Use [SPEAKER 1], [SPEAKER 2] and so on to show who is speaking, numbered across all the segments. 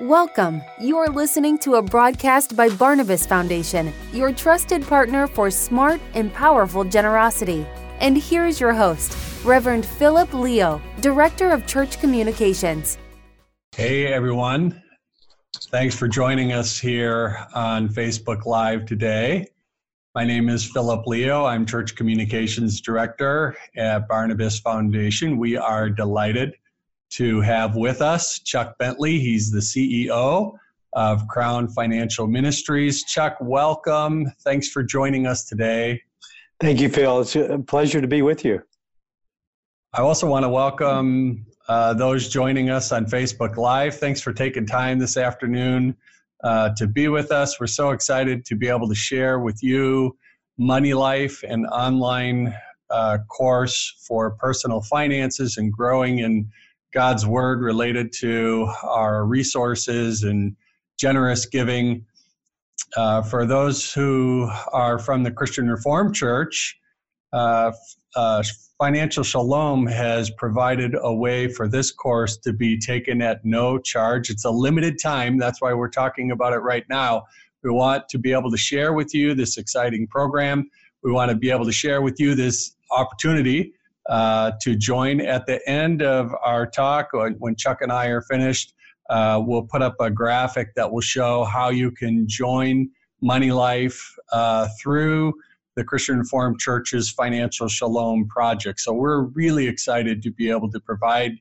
[SPEAKER 1] Welcome. You are listening to a broadcast by Barnabas Foundation, your trusted partner for smart and powerful generosity. And here is your host, Reverend Philip Leo, Director of Church Communications.
[SPEAKER 2] Hey, everyone. Thanks for joining us here on Facebook Live today. My name is Philip Leo. I'm Church Communications Director at Barnabas Foundation. We are delighted to have with us Chuck Bentley. He's the CEO of Crown Financial Ministries. Chuck, welcome. Thanks for joining us today.
[SPEAKER 3] Thank you, Phil. It's a pleasure to be with you.
[SPEAKER 2] I also want to welcome uh, those joining us on Facebook Live. Thanks for taking time this afternoon uh, to be with us. We're so excited to be able to share with you Money Life, an online uh, course for personal finances and growing in God's word related to our resources and generous giving. Uh, for those who are from the Christian Reformed Church, uh, uh, Financial Shalom has provided a way for this course to be taken at no charge. It's a limited time. That's why we're talking about it right now. We want to be able to share with you this exciting program. We want to be able to share with you this opportunity uh, to join at the end of our talk. When Chuck and I are finished, uh, we'll put up a graphic that will show how you can join Money Life uh, through the Christian Reformed Church's Financial Shalom Project. So we're really excited to be able to provide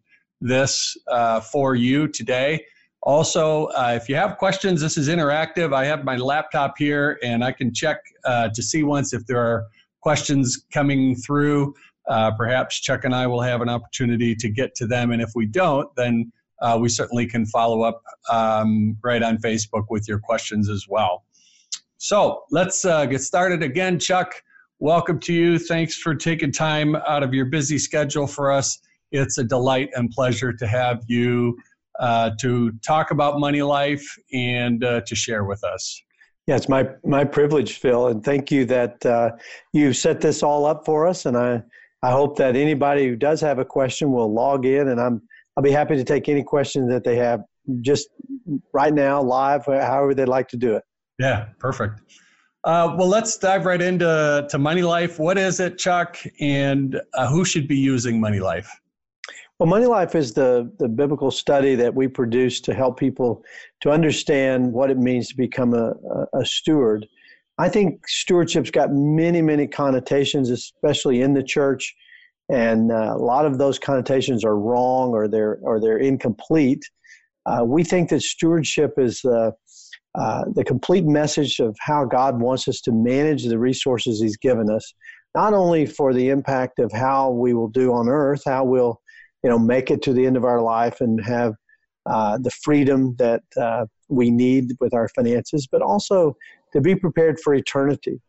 [SPEAKER 2] this uh, for you today. Also, uh, if you have questions, this is interactive. I have my laptop here and I can check uh, to see once if there are questions coming through. Uh, perhaps Chuck and I will have an opportunity to get to them. And if we don't, then uh, we certainly can follow up um, right on Facebook with your questions as well. So let's uh, get started again. Chuck, welcome to you. Thanks for taking time out of your busy schedule for us. It's a delight and pleasure to have you uh, to talk about Money Life and uh, to share with us.
[SPEAKER 3] Yeah, it's my my privilege, Phil, and thank you that uh, you set this all up for us. And I I hope that anybody who does have a question will log in, and I'm I'll be happy to take any questions that they have just right now, live, however they'd like to do it.
[SPEAKER 2] Yeah, perfect. Uh, well, let's dive right into to Money Life. What is it, Chuck, and uh, who should be using Money Life?
[SPEAKER 3] Well, Money Life is the, the biblical study that we produce to help people to understand what it means to become a, a, a steward I think stewardship's got many, many connotations, especially in the church, and uh, a lot of those connotations are wrong or they're or they're incomplete. Uh, we think that stewardship is uh, uh, the complete message of how God wants us to manage the resources He's given us, not only for the impact of how we will do on earth, how we'll, you know, make it to the end of our life and have uh, the freedom that uh, we need with our finances, but also to be prepared for eternity.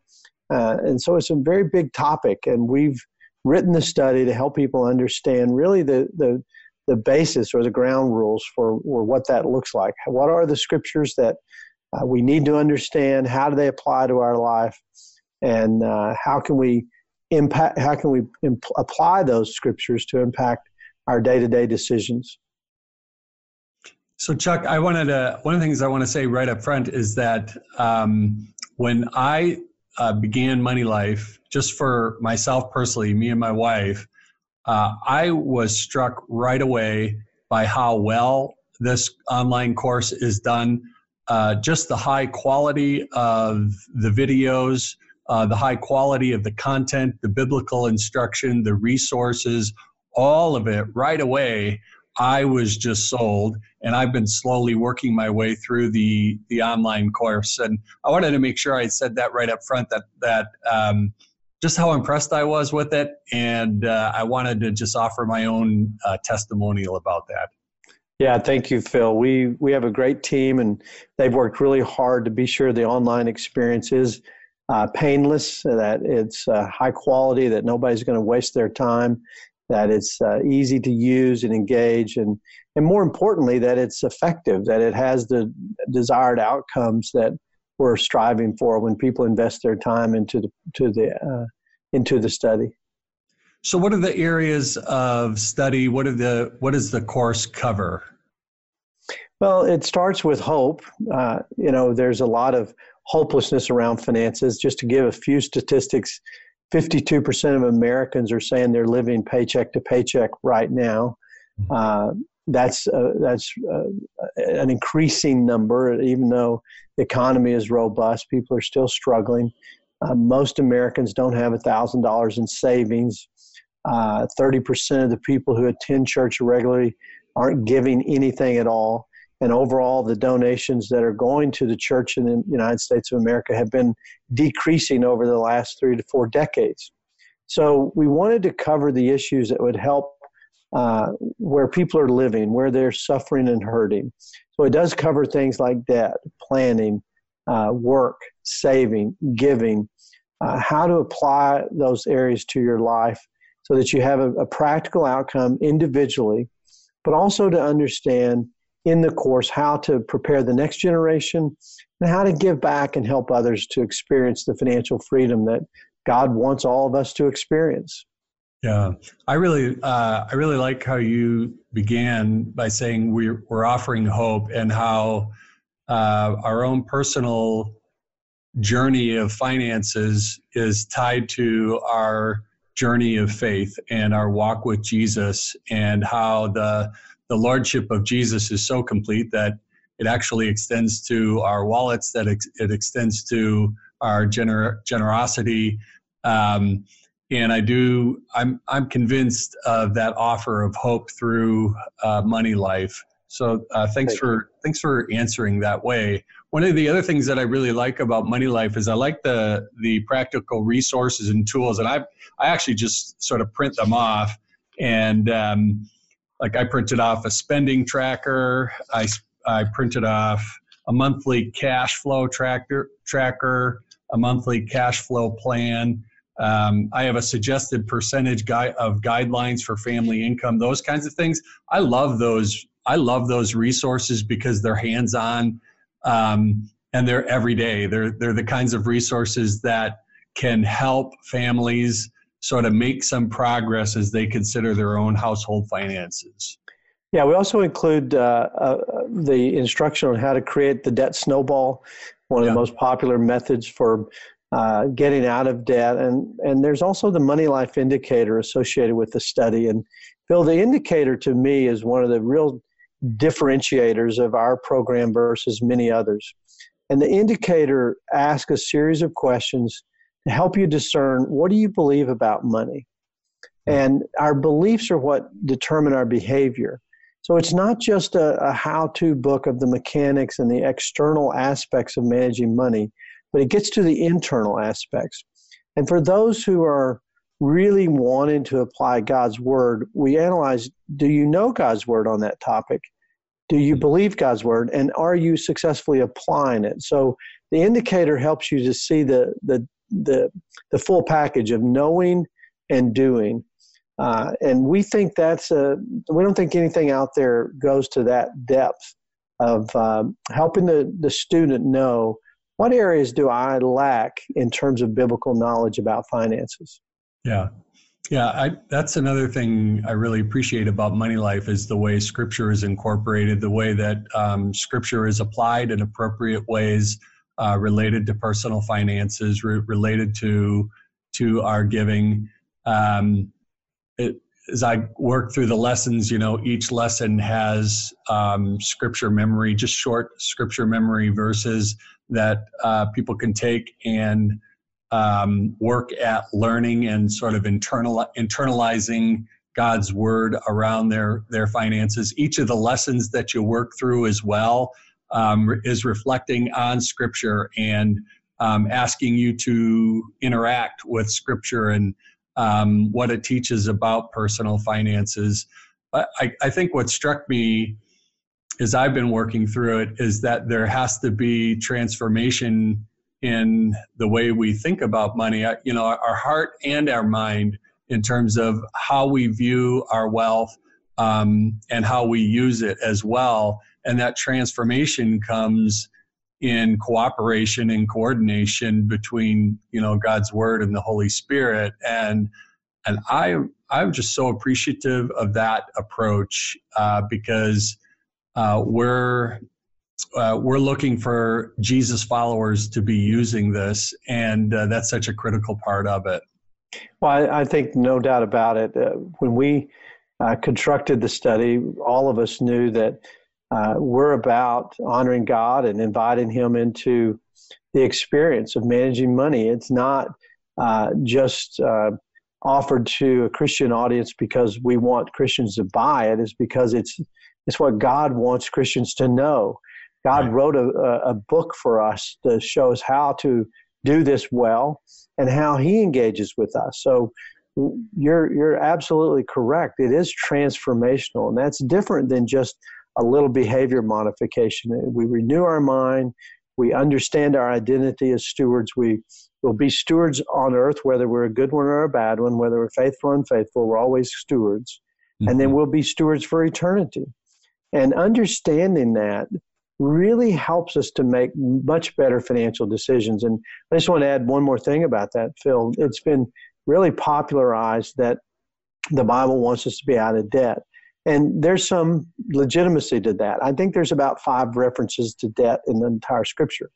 [SPEAKER 3] Uh, and so it's a very big topic, and we've written the study to help people understand really the, the, the basis or the ground rules for, for what that looks like. What are the scriptures that uh, we need to understand? How do they apply to our life? And uh, how can we impact? How can we imp- apply those scriptures to impact our day-to-day decisions?
[SPEAKER 2] So, Chuck, I wanted to, one of the things I want to say right up front is that um, when I uh, began Money Life, just for myself personally, me and my wife, uh, I was struck right away by how well this online course is done. Uh, just the high quality of the videos, uh, the high quality of the content, the biblical instruction, the resources, all of it right away I was just sold, and I've been slowly working my way through the the online course. And I wanted to make sure I said that right up front that that um, just how impressed I was with it, and uh, I wanted to just offer my own uh, testimonial about that.
[SPEAKER 3] Yeah, thank you, Phil. We we have a great team, and they've worked really hard to be sure the online experience is uh, painless, that it's uh, high quality, that nobody's going to waste their time, that it's uh, easy to use and engage, and and more importantly, that it's effective, that it has the desired outcomes that we're striving for when people invest their time into the to the uh, into the study.
[SPEAKER 2] So, what are the areas of study? What are the what does the course cover?
[SPEAKER 3] Well, it starts with hope. Uh, you know, there's a lot of hopelessness around finances. Just to give a few statistics, 52% of Americans are saying they're living paycheck to paycheck right now. Mm-hmm. Uh, that's uh, that's uh, an increasing number, even though the economy is robust. People are still struggling. Uh, most Americans don't have $1,000 in savings. Uh, 30% of the people who attend church regularly aren't giving anything at all. And overall, the donations that are going to the church in the United States of America have been decreasing over the last three to four decades. So we wanted to cover the issues that would help uh, where people are living, where they're suffering and hurting. So it does cover things like debt, planning, uh, work, saving, giving, uh, how to apply those areas to your life so that you have a, a practical outcome individually, but also to understand in the course how to prepare the next generation and how to give back and help others to experience the financial freedom that God wants all of us to experience.
[SPEAKER 2] Yeah, I really, uh, I really like how you began by saying we're we're offering hope and how uh, our own personal journey of finances is tied to our journey of faith and our walk with Jesus, and how the the lordship of Jesus is so complete that it actually extends to our wallets, that ex- it extends to our gener- generosity. Um, and I do. I'm I'm convinced of that offer of hope through uh, Money Life. So uh, thanks for thanks for answering that way. One of the other things that I really like about Money Life is I like the the practical resources and tools, and I I actually just sort of print them off, and um, like I printed off a spending tracker. I I printed off a monthly cash flow tracker tracker, a monthly cash flow plan um, I have a suggested percentage guide of guidelines for family income, those kinds of things. I love those. I love those resources because they're hands-on um, and they're everyday. They're they're the kinds of resources that can help families sort of make some progress as they consider their own household finances.
[SPEAKER 3] Yeah, we also include uh, uh, the instruction on how to create the debt snowball, one of yeah. the most popular methods for uh, getting out of debt. And, and there's also the money life indicator associated with the study. And Bill, the indicator to me is one of the real differentiators of our program versus many others. And the indicator asks a series of questions help you discern what do you believe about money? Hmm. And our beliefs are what determine our behavior. So it's not just a, a how to book of the mechanics and the external aspects of managing money, but it gets to the internal aspects. And for those who are really wanting to apply God's word, we analyze do you know God's word on that topic? Do you hmm. believe God's word? And are you successfully applying it? So the indicator helps you to see the, the, the, the full package of knowing and doing. Uh, and we think that's a, we don't think anything out there goes to that depth of um, helping the, the student know what areas do I lack in terms of biblical knowledge about finances?
[SPEAKER 2] Yeah. Yeah, I, that's another thing I really appreciate about Money Life is the way Scripture is incorporated, the way that um, Scripture is applied in appropriate ways uh, related to personal finances, re- related to to our giving. Um, it, as I work through the lessons, you know, each lesson has um, Scripture memory, just short Scripture memory verses that uh, people can take and um, work at learning and sort of internal, internalizing God's word around their their finances. Each of the lessons that you work through as well um, is reflecting on Scripture and um, asking you to interact with Scripture and um, what it teaches about personal finances. I, I think what struck me as I've been working through it is that there has to be transformation in the way we think about money. You know, our heart and our mind in terms of how we view our wealth um, and how we use it as well. And that transformation comes in cooperation and coordination between you know God's word and the Holy Spirit. And and I I'm just so appreciative of that approach uh, because uh, we're uh, we're looking for Jesus followers to be using this, and uh, that's such a critical part of it.
[SPEAKER 3] Well, I, I think no doubt about it. Uh, when we uh, constructed the study, all of us knew that uh, we're about honoring God and inviting Him into the experience of managing money. It's not uh, just offered to a Christian audience because we want Christians to buy it. It's because it's it's what God wants Christians to know. God right. wrote a, a book for us to show us how to do this well and how He engages with us. So you're you're absolutely correct. It is transformational, and that's different than just a little behavior modification. We renew our mind. We understand our identity as stewards. We will be stewards on earth, whether we're a good one or a bad one, whether we're faithful or unfaithful. We're always stewards. Mm-hmm. And then mm-hmm. we'll be stewards for eternity. And understanding that really helps us to make much better financial decisions. And I just want to add one more thing about that, Phil. It's been really popularized that the Bible wants us to be out of debt. And there's some legitimacy to that. I think there's about five references to debt in the entire scripture.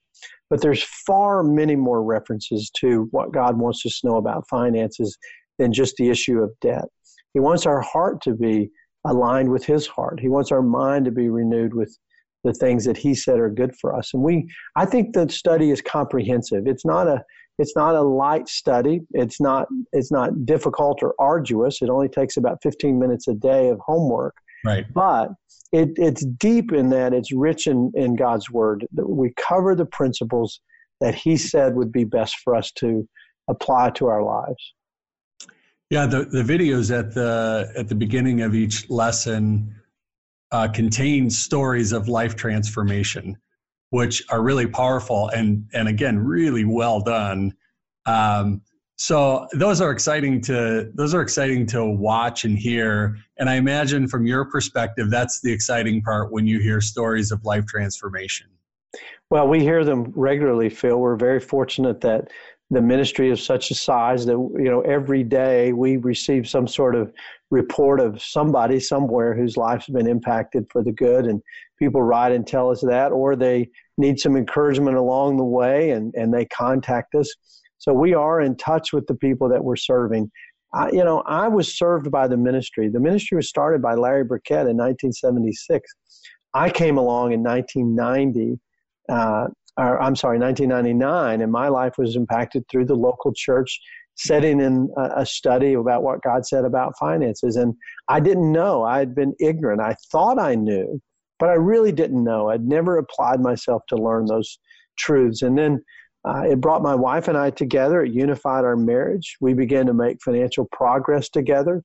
[SPEAKER 3] But there's far many more references to what God wants us to know about finances than just the issue of debt. He wants our heart to be aligned with his heart. He wants our mind to be renewed with the things that he said are good for us. And we I think the study is comprehensive. It's not a it's not a light study. It's not it's not difficult or arduous. It only takes about 15 minutes a day of homework.
[SPEAKER 2] Right.
[SPEAKER 3] But it, it's deep in that it's rich in, in God's word. We cover the principles that He said would be best for us to apply to our lives.
[SPEAKER 2] Yeah, the, the videos at the at the beginning of each lesson uh, contain stories of life transformation, which are really powerful and and again really well done. Um, so those are exciting to those are exciting to watch and hear. And I imagine from your perspective, that's the exciting part when you hear stories of life transformation.
[SPEAKER 3] Well, we hear them regularly, Phil. We're very fortunate that the ministry is such a size that you know every day we receive some sort of report of somebody somewhere whose life's been impacted for the good and people write and tell us that or they need some encouragement along the way and, and they contact us. So we are in touch with the people that we're serving. I, you know i was served by the ministry. The ministry was started by larry burkett in 1976 i came along in 1990 uh, or I'm sorry, 1999, and my life was impacted through the local church setting in a, a study about what God said about finances. And I didn't know. I had been ignorant. I thought I knew, but I really didn't know. I'd never applied myself to learn those truths. And then uh, it brought my wife and I together. It unified our marriage. We began to make financial progress together.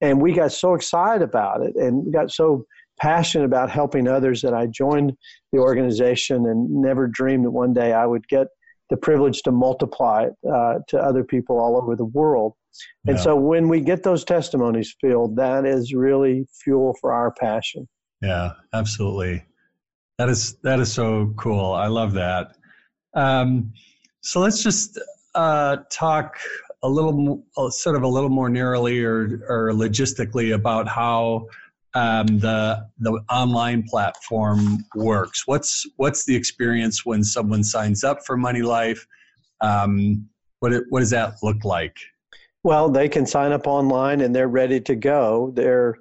[SPEAKER 3] And we got so excited about it and got so passionate about helping others that I joined the organization and never dreamed that one day I would get the privilege to multiply it uh, to other people all over the world. And yeah. so when we get those testimonies filled, that is really fuel for our passion.
[SPEAKER 2] Yeah, absolutely. That is that is so cool. I love that. Um, so let's just uh, talk a little, sort of a little more narrowly or, or logistically about how um, the the online platform works. What's what's the experience when someone signs up for Money Life? Um, what it, what does that look like?
[SPEAKER 3] Well, they can sign up online and they're ready to go. They're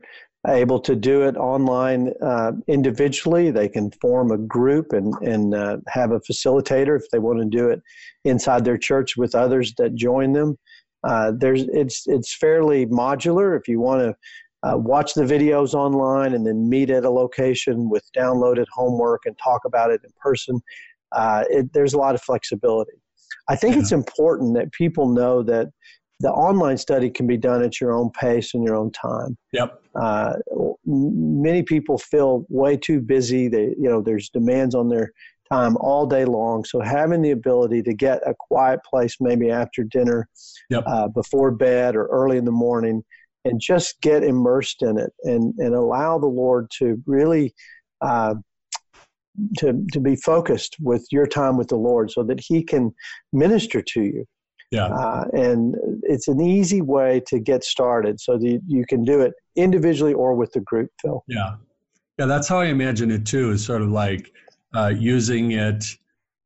[SPEAKER 3] able to do it online uh, individually. They can form a group and and uh, have a facilitator if they want to do it inside their church with others that join them. Uh, there's it's it's fairly modular. If you want to uh, watch the videos online and then meet at a location with downloaded homework and talk about it in person. Uh, it, there's a lot of flexibility. I think yeah. it's important that people know that the online study can be done at your own pace and your own time.
[SPEAKER 2] Yep.
[SPEAKER 3] Uh, many people feel way too busy. They, you know, there's demands on their time all day long. So having the ability to get a quiet place, maybe after dinner, yep. uh, before bed, or early in the morning, and just get immersed in it and, and allow the Lord to really uh, to, to be focused with your time with the Lord so that He can minister to you.
[SPEAKER 2] Yeah.
[SPEAKER 3] Uh, and it's an easy way to get started so that you can do it individually or with the group, Phil.
[SPEAKER 2] Yeah. Yeah, that's how I imagine it too. Is sort of like uh, using it,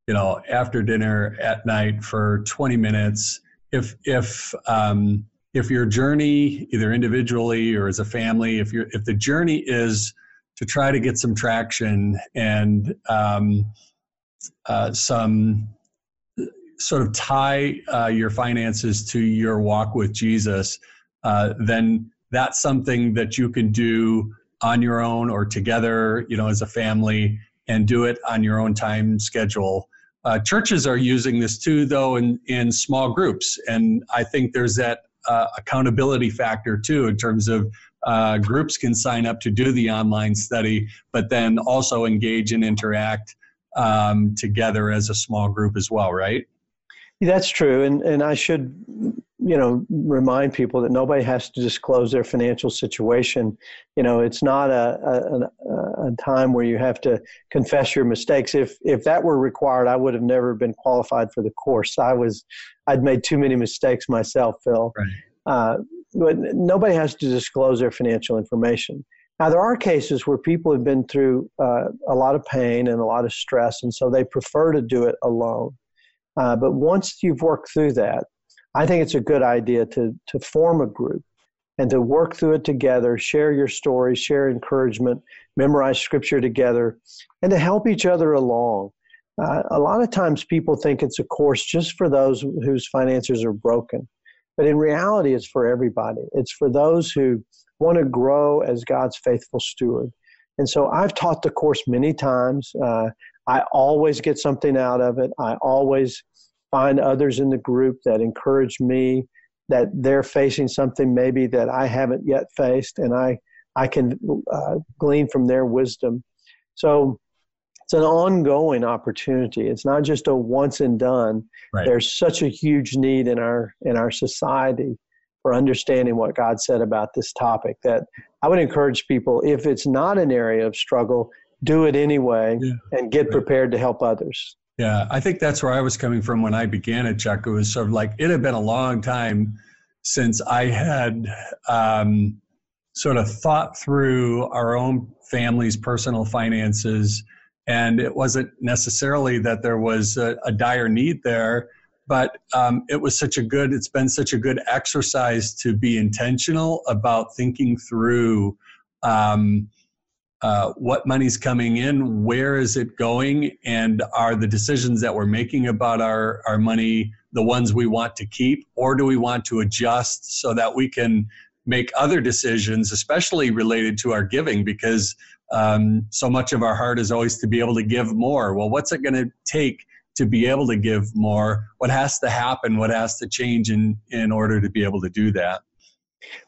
[SPEAKER 2] you know, after dinner at night for 20 minutes. If if um, if your journey, either individually or as a family, if you if the journey is to try to get some traction and um, uh, some sort of tie uh, your finances to your walk with Jesus, uh, then that's something that you can do on your own or together, you know, as a family, and do it on your own time schedule. Uh, churches are using this too, though, in in small groups, and I think there's that uh, accountability factor too, in terms of uh, groups can sign up to do the online study, but then also engage and interact um, together as a small group as well, right?
[SPEAKER 3] That's true, and and I should, you know, remind people that nobody has to disclose their financial situation. You know, it's not a, a, a time where you have to confess your mistakes. If if that were required, I would have never been qualified for the course. I was, I'd made too many mistakes myself, Phil. Right. Uh, but nobody has to disclose their financial information. Now, there are cases where people have been through uh, a lot of pain and a lot of stress, and so they prefer to do it alone. Uh, but once you've worked through that, I think it's a good idea to, to form a group and to work through it together, share your story, share encouragement, memorize scripture together, and to help each other along. Uh, a lot of times people think it's a course just for those whose finances are broken. But in reality, it's for everybody. It's for those who want to grow as God's faithful steward. And so I've taught the course many times. Uh, I always get something out of it. I always find others in the group that encourage me that they're facing something maybe that I haven't yet faced, and I I can uh, glean from their wisdom. So it's an ongoing opportunity. It's not just a once and done. Right. There's such a huge need in our in our society for understanding what God said about this topic that I would encourage people if it's not an area of struggle, do it anyway yeah. and get right. prepared to help others.
[SPEAKER 2] Yeah, I think that's where I was coming from when I began at Chuck. It was sort of like it had been a long time since I had um, sort of thought through our own family's personal finances and it wasn't necessarily that there was a, a dire need there but um, it was such a good it's been such a good exercise to be intentional about thinking through um, uh, what money's coming in where is it going and are the decisions that we're making about our, our money the ones we want to keep or do we want to adjust so that we can make other decisions especially related to our giving because um, so much of our heart is always to be able to give more. Well, what's it going to take to be able to give more? What has to happen? What has to change in, in order to be able to do that?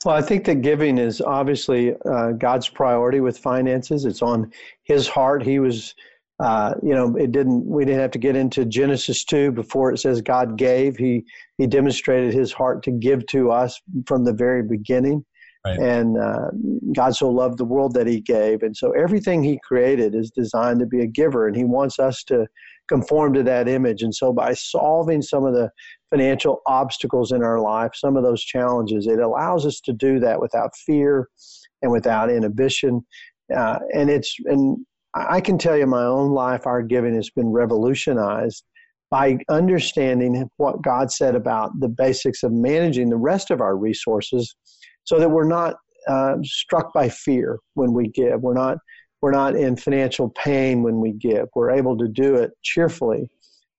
[SPEAKER 3] Well, I think that giving is obviously uh, God's priority with finances. It's on His heart. He was, uh, you know, it didn't. We didn't have to get into Genesis two before it says God gave. He He demonstrated His heart to give to us from the very beginning. Right. And uh, God so loved the world that He gave. And so everything He created is designed to be a giver, and He wants us to conform to that image. And so by solving some of the financial obstacles in our life, some of those challenges, it allows us to do that without fear and without inhibition. Uh, and it's and I can tell you, my own life, our giving has been revolutionized by understanding what God said about the basics of managing the rest of our resources so that we're not uh, struck by fear when we give. We're not we're not in financial pain when we give. We're able to do it cheerfully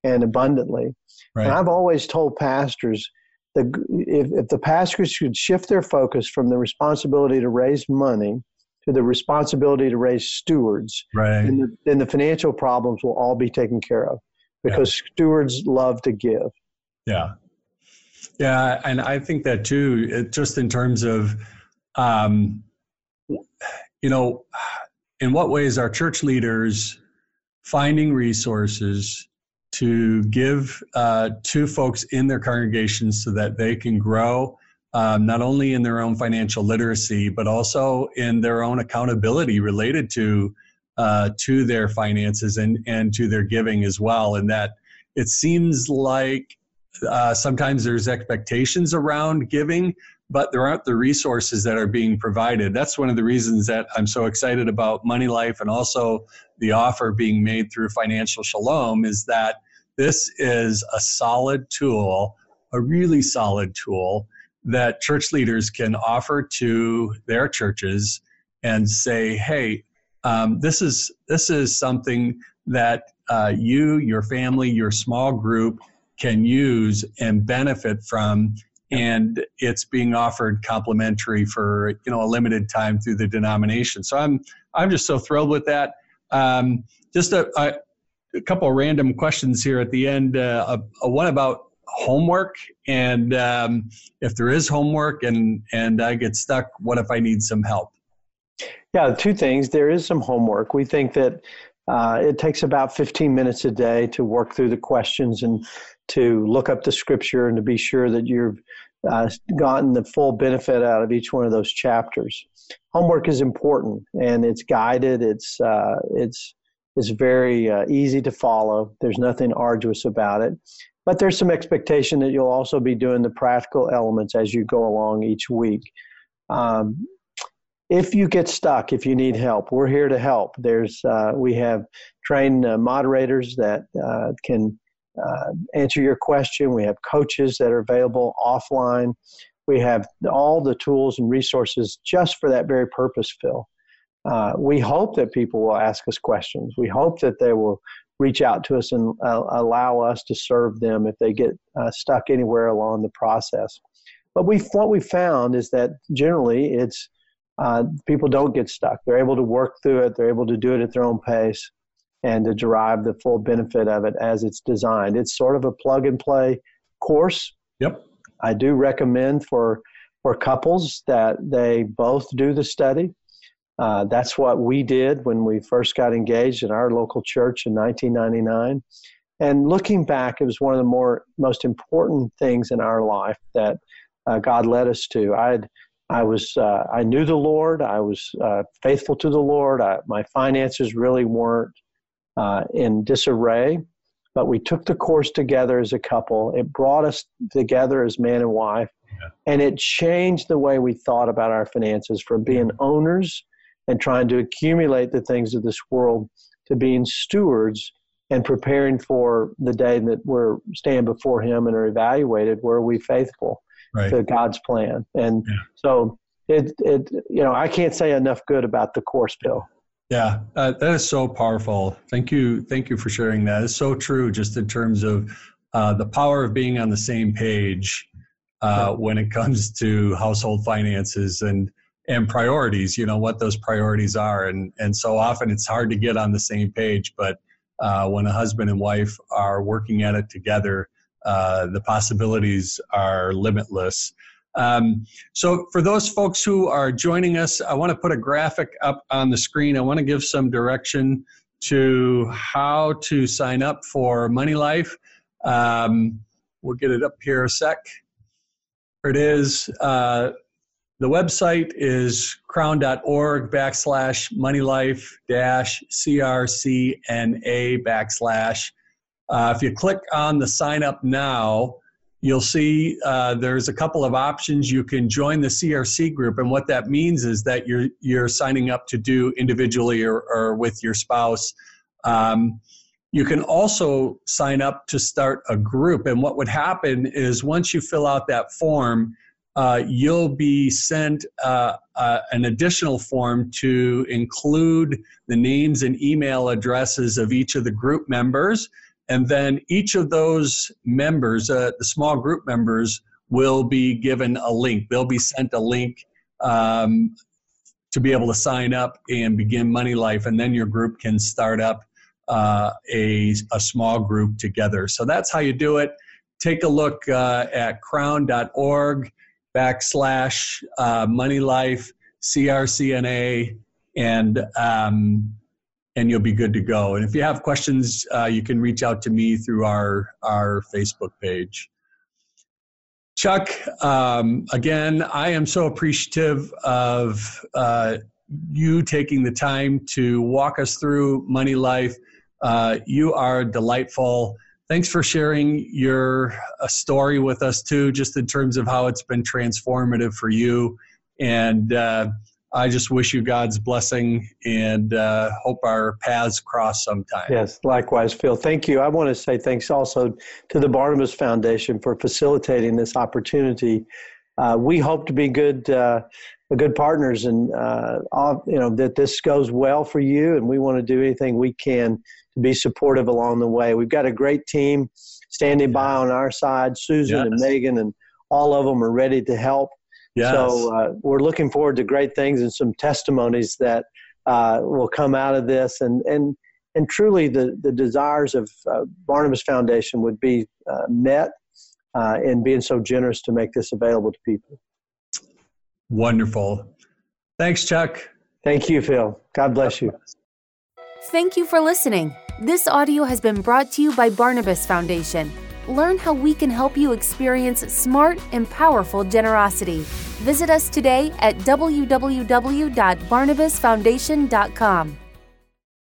[SPEAKER 3] and abundantly. Right. And I've always told pastors that if, if the pastors could shift their focus from the responsibility to raise money to the responsibility to raise stewards, right. then, the, then the financial problems will all be taken care of because yeah. stewards love to give.
[SPEAKER 2] Yeah. Yeah, and I think that too, it, just in terms of, um, you know, in what ways are church leaders finding resources to give uh, to folks in their congregations so that they can grow um, not only in their own financial literacy but also in their own accountability related to uh, to their finances and and to their giving as well and that it seems like uh, sometimes there's expectations around giving, but there aren't the resources that are being provided. That's one of the reasons that I'm so excited about Money Life and also the offer being made through Financial Shalom is that this is a solid tool, a really solid tool that church leaders can offer to their churches and say, hey, um, this is this is something that uh, you, your family, your small group can use and benefit from and it's being offered complimentary for you know a limited time through the denomination. So I'm I'm just so thrilled with that. Um, just a, a, a, couple of random questions here at the end. Uh, a, a one about homework and um, if there is homework and and I get stuck, what if I need some help?
[SPEAKER 3] Yeah, two things. There is some homework. We think that uh, it takes about 15 minutes a day to work through the questions and to look up the scripture and to be sure that you've uh, gotten the full benefit out of each one of those chapters. Homework is important and it's guided. It's uh, it's it's very uh, easy to follow. There's nothing arduous about it, but there's some expectation that you'll also be doing the practical elements as you go along each week. Um, if you get stuck, if you need help, we're here to help. There's uh, we have trained uh, moderators that uh, can uh, answer your question. We have coaches that are available offline. We have all the tools and resources just for that very purpose, Phil. Uh, we hope that people will ask us questions. We hope that they will reach out to us and uh, allow us to serve them if they get uh, stuck anywhere along the process. But we what we found is that generally it's uh, people don't get stuck. They're able to work through it. They're able to do it at their own pace and to derive the full benefit of it as it's designed. It's sort of a plug and play course.
[SPEAKER 2] Yep.
[SPEAKER 3] I do recommend for for couples that they both do the study. Uh, that's what we did when we first got engaged in our local church in 1999. And looking back, it was one of the more most important things in our life that uh, God led us to. I had I was uh, I knew the Lord. I was uh, faithful to the Lord. I, my finances really weren't uh, in disarray, but we took the course together as a couple. It brought us together as man and wife, yeah. and it changed the way we thought about our finances from being owners and trying to accumulate the things of this world to being stewards and preparing for the day that we're stand before Him and are evaluated. Were we faithful right. to God's plan? And yeah. so it, it, you know, I can't say enough good about the course, Bill.
[SPEAKER 2] Yeah, uh, that is so powerful. Thank you. Thank you for sharing that. It's so true, just in terms of uh, the power of being on the same page uh, when it comes to household finances and and priorities. You know what those priorities are, and and so often it's hard to get on the same page. But uh, when a husband and wife are working at it together, uh, the possibilities are limitless. Um, so, for those folks who are joining us, I want to put a graphic up on the screen. I want to give some direction to how to sign up for Money Life. Um, we'll get it up here a sec. It is. Uh, the website is crown.org backslash moneylife dash crcna backslash. Uh, if you click on the sign up now, you'll see uh, there's a couple of options. You can join the CRC group, and what that means is that you're you're signing up to do individually or, or with your spouse. Um, you can also sign up to start a group, and what would happen is once you fill out that form, uh, you'll be sent uh, uh, an additional form to include the names and email addresses of each of the group members and then each of those members, uh, the small group members, will be given a link. They'll be sent a link um, to be able to sign up and begin Money Life, and then your group can start up uh, a, a small group together. So that's how you do it. Take a look uh, at crown.org backslash uh, Money Life CRCNA and um, and you'll be good to go. And if you have questions, uh, you can reach out to me through our our Facebook page. Chuck, um, again, I am so appreciative of uh, you taking the time to walk us through Money Life. Uh, you are delightful. Thanks for sharing your uh, story with us too, just in terms of how it's been transformative for you. And uh, I just wish you God's blessing and uh, hope our paths cross sometime.
[SPEAKER 3] Yes, likewise, Phil. Thank you. I want to say thanks also to the Barnabas Foundation for facilitating this opportunity. Uh, we hope to be good, uh, good partners, and uh, all, you know that this goes well for you. And we want to do anything we can to be supportive along the way. We've got a great team standing by on our side. Susan yes. and Megan, and all of them are ready to help. Yes. So uh, we're looking forward to great things and some testimonies that uh, will come out of this. And and and truly, the the desires of uh, Barnabas Foundation would be uh, met uh, in being so generous to make this available to people.
[SPEAKER 2] Wonderful. Thanks, Chuck.
[SPEAKER 3] Thank you, Phil. God bless you.
[SPEAKER 1] Thank you for listening. This audio has been brought to you by Barnabas Foundation. Learn how we can help you experience smart and powerful generosity. Visit us today at www.barnabasfoundation.com.